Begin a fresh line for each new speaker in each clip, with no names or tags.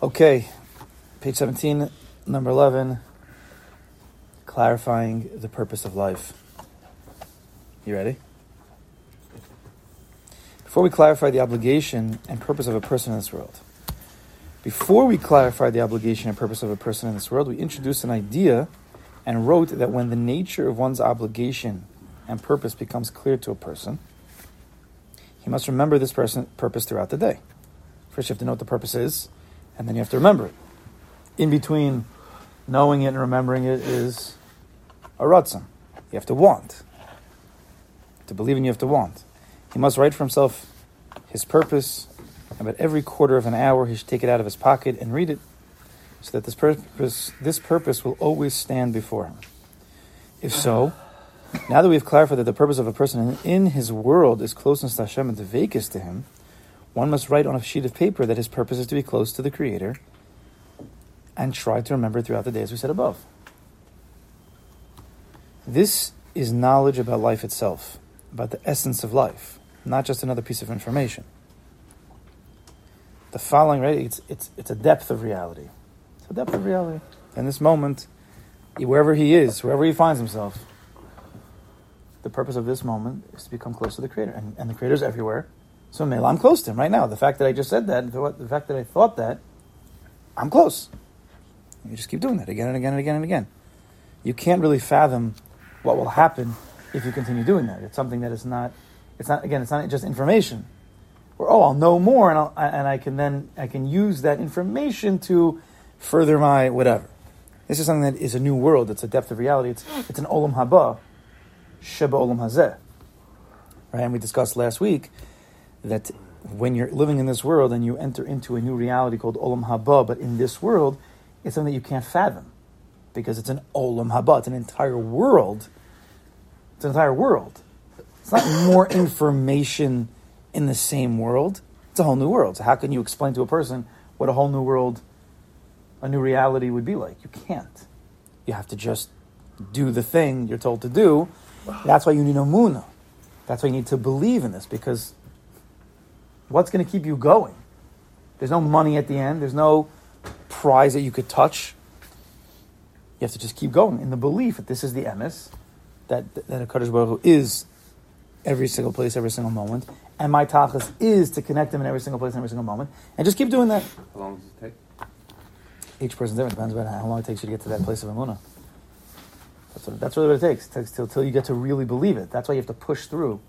Okay, page 17, number 11, clarifying the purpose of life. You ready? Before we clarify the obligation and purpose of a person in this world, before we clarify the obligation and purpose of a person in this world, we introduced an idea and wrote that when the nature of one's obligation and purpose becomes clear to a person, he must remember this person, purpose throughout the day. First, you have to know what the purpose is, and then you have to remember it. In between knowing it and remembering it is a ratzon. You have to want. To believe in, you have to want. He must write for himself his purpose, and about every quarter of an hour he should take it out of his pocket and read it, so that this purpose, this purpose will always stand before him. If so, now that we've clarified that the purpose of a person in his world is closeness to Hashem and to vacus to him, one must write on a sheet of paper that his purpose is to be close to the Creator and try to remember throughout the day, as we said above. This is knowledge about life itself, about the essence of life, not just another piece of information. The following, right? It's, it's, it's a depth of reality. It's a depth of reality. In this moment, wherever he is, wherever he finds himself, the purpose of this moment is to become close to the Creator. And, and the Creator is everywhere. So I'm close to him right now. The fact that I just said that, the fact that I thought that, I'm close. You just keep doing that again and again and again and again. You can't really fathom what will happen if you continue doing that. It's something that is not. It's not again. It's not just information. Or oh, I'll know more, and I'll, and I can then I can use that information to further my whatever. This is something that is a new world. It's a depth of reality. It's it's an olam haba, sheba olam hazeh. Right, and we discussed last week that when you're living in this world and you enter into a new reality called olam haba, but in this world it's something that you can't fathom because it's an olam haba. It's an entire world. It's an entire world. It's not more information in the same world. It's a whole new world. So how can you explain to a person what a whole new world, a new reality would be like? You can't. You have to just do the thing you're told to do. That's why you need emuna. That's why you need to believe in this because what's going to keep you going? There's no money at the end. There's no prize that you could touch. You have to just keep going in the belief that this is the emes, that that a Kadosh Baruch Hu is every single place, every single moment, and my tachlis is to connect them in every single place, every single moment, and just keep doing that.
How long does it take?
Each person's different. Depends on how long it takes you to get to that place of emuna. That's what, that's really what it takes. It takes till, till you get to really believe it. That's why you have to push through.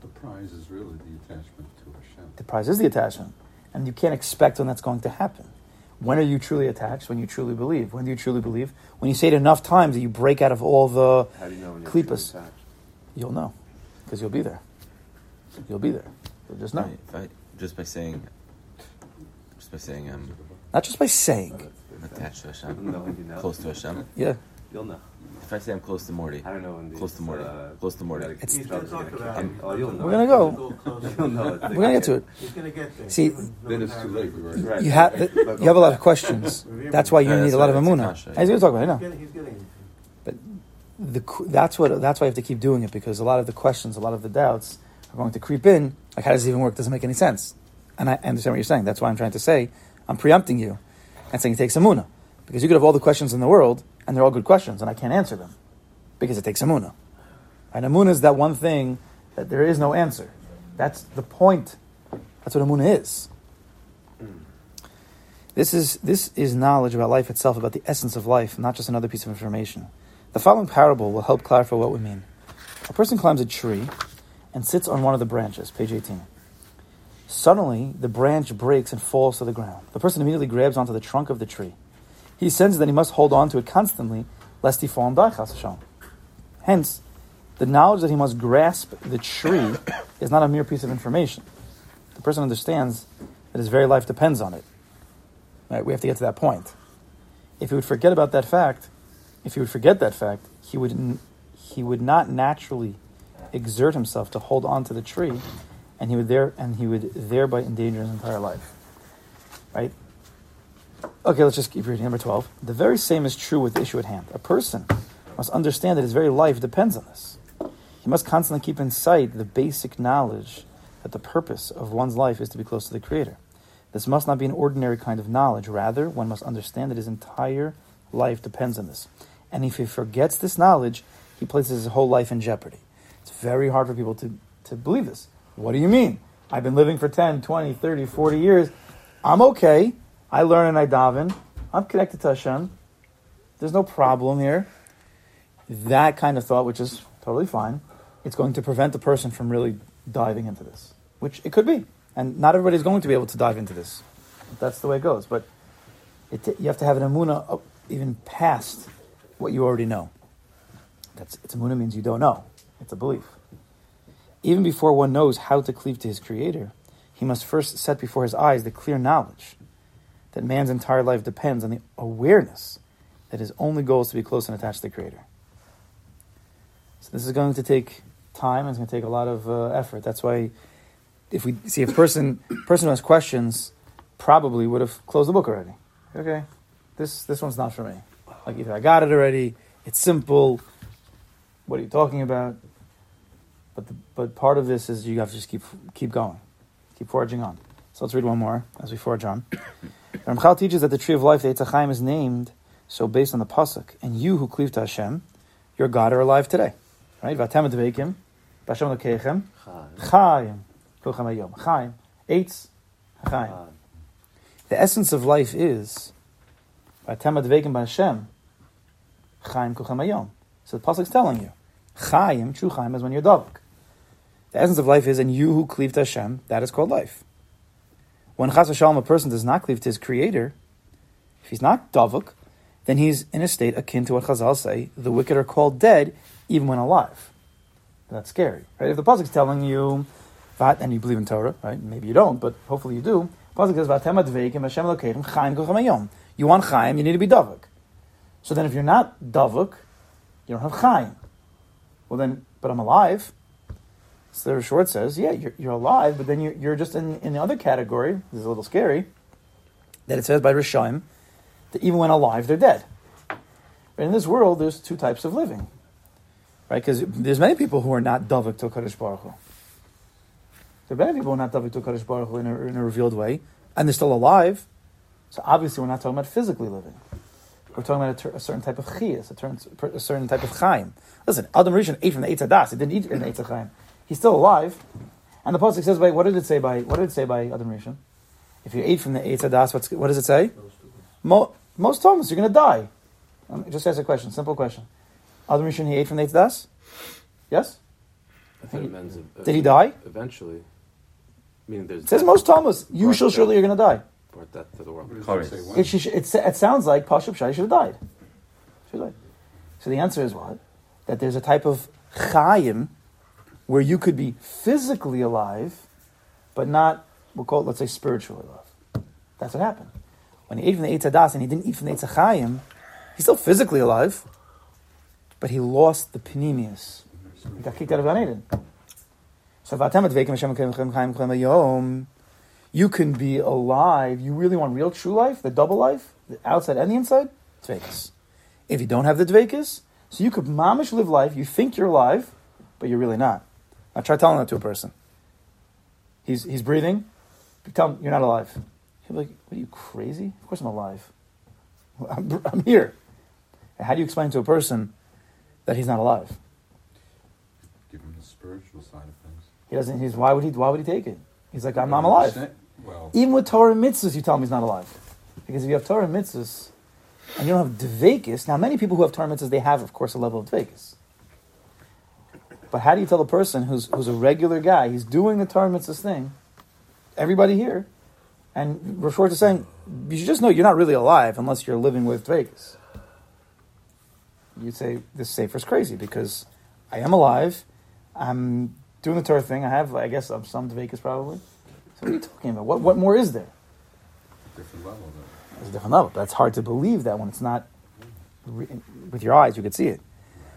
But the prize is really the attachment to Hashem.
The prize is the attachment, and you can't expect when that's going to happen. When are you truly attached? When you truly believe. When do you truly believe? When you say it enough times that you break out of all the
How do you know when you're
klipas.
truly attached?
You'll know, because you'll be there. You'll be there. You'll just know.
Right, if I, just by saying, just by saying I'm
Not just by saying.
Oh, attached to Hashem,
You'll know when you know.
close to Hashem.
Yeah.
You'll know.
If I say I'm close to Morty,
I don't know when.
Close to Morty.
uh,
Close to Morty.
genetic
It's-
gonna
are
talk
gonna
about
kick. Oh, you'll know.
We're gonna go.
Go closer.
You'll know.
We're gonna get to it.
He's gonna get there.
See,
Then it's too late. We've
You have you have a lot of questions. That's why you
Yeah,
need a lot of
why it's a
emuna.
kasha,
He's going to talk about it. I
He's getting, he's getting it.
The, that's what that's why I have to keep doing it because a lot of the questions, a lot of the doubts are going to creep in. Like, how does it even work? Doesn't make any sense. And I understand what you're saying. That's why I'm trying to say I'm preempting you and saying it takes emuna because you could have all the questions in the world and they're all good questions and I can't answer them because it takes emuna. And emuna is that one thing that there is no answer. That's the point. That's what emuna is. This is this is knowledge about life itself, about the essence of life, not just another piece of information. The following parable will help clarify what we mean. A person climbs a tree and sits on one of the branches, page 18. Suddenly, the branch breaks and falls to the ground. The person immediately grabs onto the trunk of the tree. He senses that he must hold on to it constantly, lest he fall and die, chas v'shalom. Hence, the knowledge that he must grasp the tree is not a mere piece of information. The person understands that his very life depends on it. Right? We have to get to that point. If he would forget about that fact, if he would forget that fact, he would n- he would not naturally exert himself to hold on to the tree, and he would there and he would thereby endanger his entire life. Right? Okay, let's just keep reading. Number twelve. The very same is true with the issue at hand. A person must understand that his very life depends on this. He must constantly keep in sight the basic knowledge that the purpose of one's life is to be close to the Creator. This must not be an ordinary kind of knowledge. Rather, one must understand that his entire life depends on this. And if he forgets this knowledge, he places his whole life in jeopardy. It's very hard for people to, to believe this. What do you mean? I've been living for 10, 20, 30, 40 years. I'm okay. I learn and I daven. I'm connected to Hashem. There's no problem here. That kind of thought, which is totally fine, it's going to prevent the person from really diving into this, which it could be. And not everybody's going to be able to dive into this. That's the way it goes. But it, you have to have an emuna even past what you already know. That's it's emuna means you don't know. It's a belief. Even before one knows how to cleave to his creator, he must first set before his eyes the clear knowledge that man's entire life depends on the awareness that his only goal is to be close and attached to the creator. So this is going to take time it's going to take a lot of uh, effort. That's why if we see a person person who has questions probably would have closed the book already. Okay, this this one's not for me. Like either I got it already, it's simple. What are you talking about? But the, but part of this is you have to just keep keep going, keep forging on. So let's read one more as we forge on. Ramchal teaches that the tree of life, the Eitz Chaim, is named so based on the pasuk. And you who cleave to Hashem, your God, are alive today, right? Vatem adveikim, b'Hashem lokechem, chaim, kulchem hayom, chaim, eitz, chaim. The essence of life is vatem adveikim b'Hashem, chaim, kulchem hayom. So the pasuk is telling you, chaim, true chaim, is when you're davuk. The essence of life is, and you who cleave to Hashem, that is called life. When chas v'shalom, a person does not cleave to his creator, if he's not davuk, then he's in a state akin to what Chazal say, the wicked are called dead even when alive. That's scary, right? If the pasuk is telling you that, and you believe in Torah, right? Maybe you don't, but hopefully you do. Pasuk says, "Vatem adveikim Hashem Chaim You want Chaim, you need to be davuk. So then, if you're not davuk, you don't have Chaim. Well then, but I'm alive. So the short says, yeah, you're, you're alive, but then you're, you're just in, in the other category. This is a little scary. That it says by Rishaim that even when alive, they're dead. But in this world, there's two types of living, right? Because there's many people who are not davik to Kadosh Baruch Hu. There are many people who are not davik to Kadosh Baruch Hu in a, in a revealed way, and they're still alive. So obviously, we're not talking about physically living. We're talking about a, ter- a certain type of chiyas, a, ter- a certain type of chaim. Listen, Adam Rishon ate from the Eitz Hadas. He didn't eat from the Eitz Chaim. He's still alive. And the pasuk says, "Wait, what did it say by what did it say by Adam Rishon? If you ate from the Eitz Hadas, what's what does it say? Mo, mos tamus, you're going to die. Um, just ask a question, simple question. Adam Rishon, he ate from the Eitz Hadas? Yes.
I thought it meant ev-
Did he die?
Eventually. Meaning there's
It says mos tamus. You shall surely you're going to die.
brought death to the world.
What does
Chorus.
it?
It, it, it sounds like Pashup Shai should have died. Should have died. So the answer is what? That there's a type of chayim where you could be physically alive, but not, we'll call it, let's say, spiritually alive. That's what happened. When he ate from the Eitz Hadas and he didn't eat from the Eitz Chayim, he's still physically alive, but he lost the pnimiyus. He got kicked out of Gan Eden. So Chaim you can be alive. You really want real true life, the double life, the outside and the inside? Dveikus. If you don't have the Dveikus, so you could mamish live life, you think you're alive, but you're really not. Now try telling that to a person. He's, he's breathing, you tell him you're not alive. He'll be like, what are you, crazy? Of course I'm alive. I'm, I'm here. And how do you explain to a person that he's not alive?
Give him the spiritual side of things.
He doesn't, he's, why would he, why would he take it? He's like, I'm, I'm alive.
Well,
Even with Torah and mitzvahs, you tell him he's not alive. Because if you have Torah and mitzvahs, and you don't have dveikis, now many people who have Torah and mitzvahs, they have, of course, a level of dveikis. But how do you tell a person who's, who's a regular guy, he's doing the Torah mitzvahs thing, everybody here, and refer to saying, you should just know you're not really alive unless you're living with Vegas. You'd say, this sefer's crazy because I am alive, I'm doing the Torah thing, I have, I guess, some Vegas probably. So what are you talking about? What, what more is there?
different level though.
It's a different level. That's hard to believe that when it's not re- with your eyes, you could see it.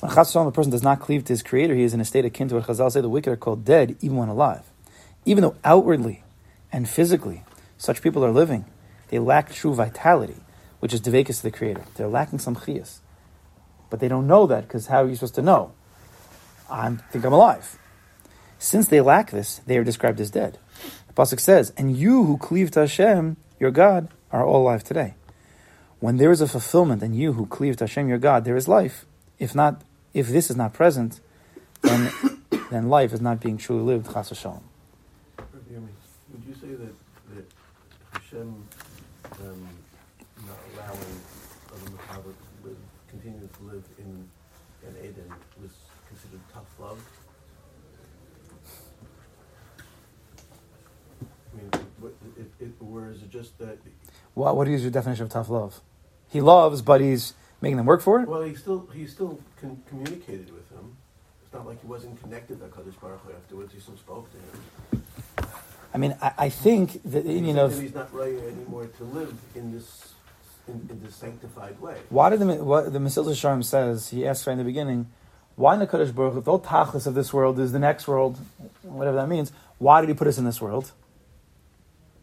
When a person does not cleave to his creator, he is in a state akin to what Chazal say the wicked are called dead even when alive. Even though outwardly and physically such people are living, they lack true vitality, which is devekis to the creator. They're lacking some chiyas. But they don't know that because how are you supposed to know? I think I'm alive. Since they lack this, they are described as dead. The Pasuk says, "And you who cleave to Hashem, your God, are all alive today." When there is a fulfillment, and you who cleave to Hashem, your God, there is life. If not, if this is not present, then then life is not being truly lived. Chas v'shalom.
Would you say that, that Hashem um, not allowing Adam v'Chava to live, continue to live in in Eden was considered tough love? I mean, what, it, it, or is it just that?
What, what is your definition of tough love? He loves, but he's making them work for it.
Well, he still he still con- communicated with him. It's not like he wasn't connected to Kadosh Baruch Hu afterwards. He still spoke to him.
I mean, I, I think
that
you
he's, and he's not right anymore to live in this in, in this sanctified way.
why did the what the Yesharim says? He asks right in the beginning, why in the Kadosh Baruch Hu, if the tachlis of this world is the next world, whatever that means, why did he put us in this world?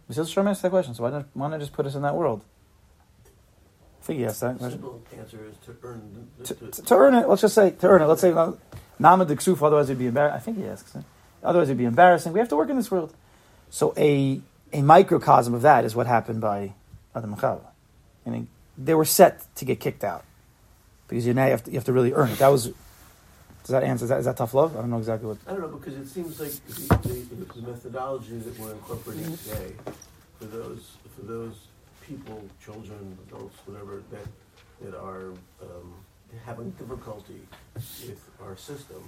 Mesilas Yesharim asked that question. So why not why not just put us in that world? I think he asked that
The
question.
simple answer is to earn the,
To,
to,
to, to earn it, let's just say to earn it. Let's say uh, Nahama de Kisufa, otherwise it'd be embarrassing. I think he asks it. Otherwise it'd be embarrassing. We have to work in this world. So a a microcosm of that is what happened by Adam and Chava. I mean, they were set to get kicked out because you now you have to, you have to really earn it. That was. Does that answer? Is that, is that tough love? I don't know exactly what.
I don't know because it seems like the, the, the methodology that we're incorporating today for those for those people, children, adults, whatever that that are um, having difficulty with our system,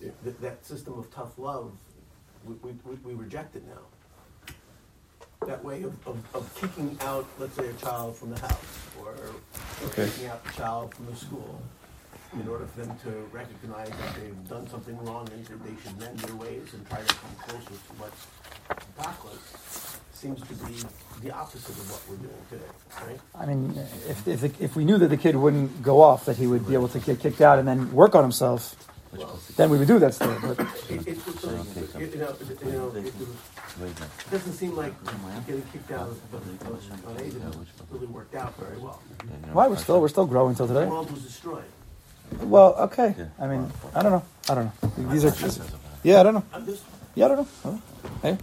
that, that system of tough love, we, we, we- reject it now. That way of, of, of kicking out, let's say, a child from the house or, or
Okay.
kicking out a child from the school in order for them to recognize that they've done something wrong and that they should mend their ways and try to come closer to what's Tachlis, seems to be the opposite of what we're doing today, right?
I mean, if if, the, if we knew that the kid wouldn't go off, that he would be able to get kicked out and then work on himself,
Well,
then we would do that still. But
it, it, it's like, you know, it- you know, it, it doesn't seem like getting kicked out of, of, really worked out very well.
why we're still we're still growing till
The
today.
world was destroyed.
Well, okay. I mean, I don't know. I don't know. These are yeah. I don't know. Yeah, I don't know. I don't know. Hey.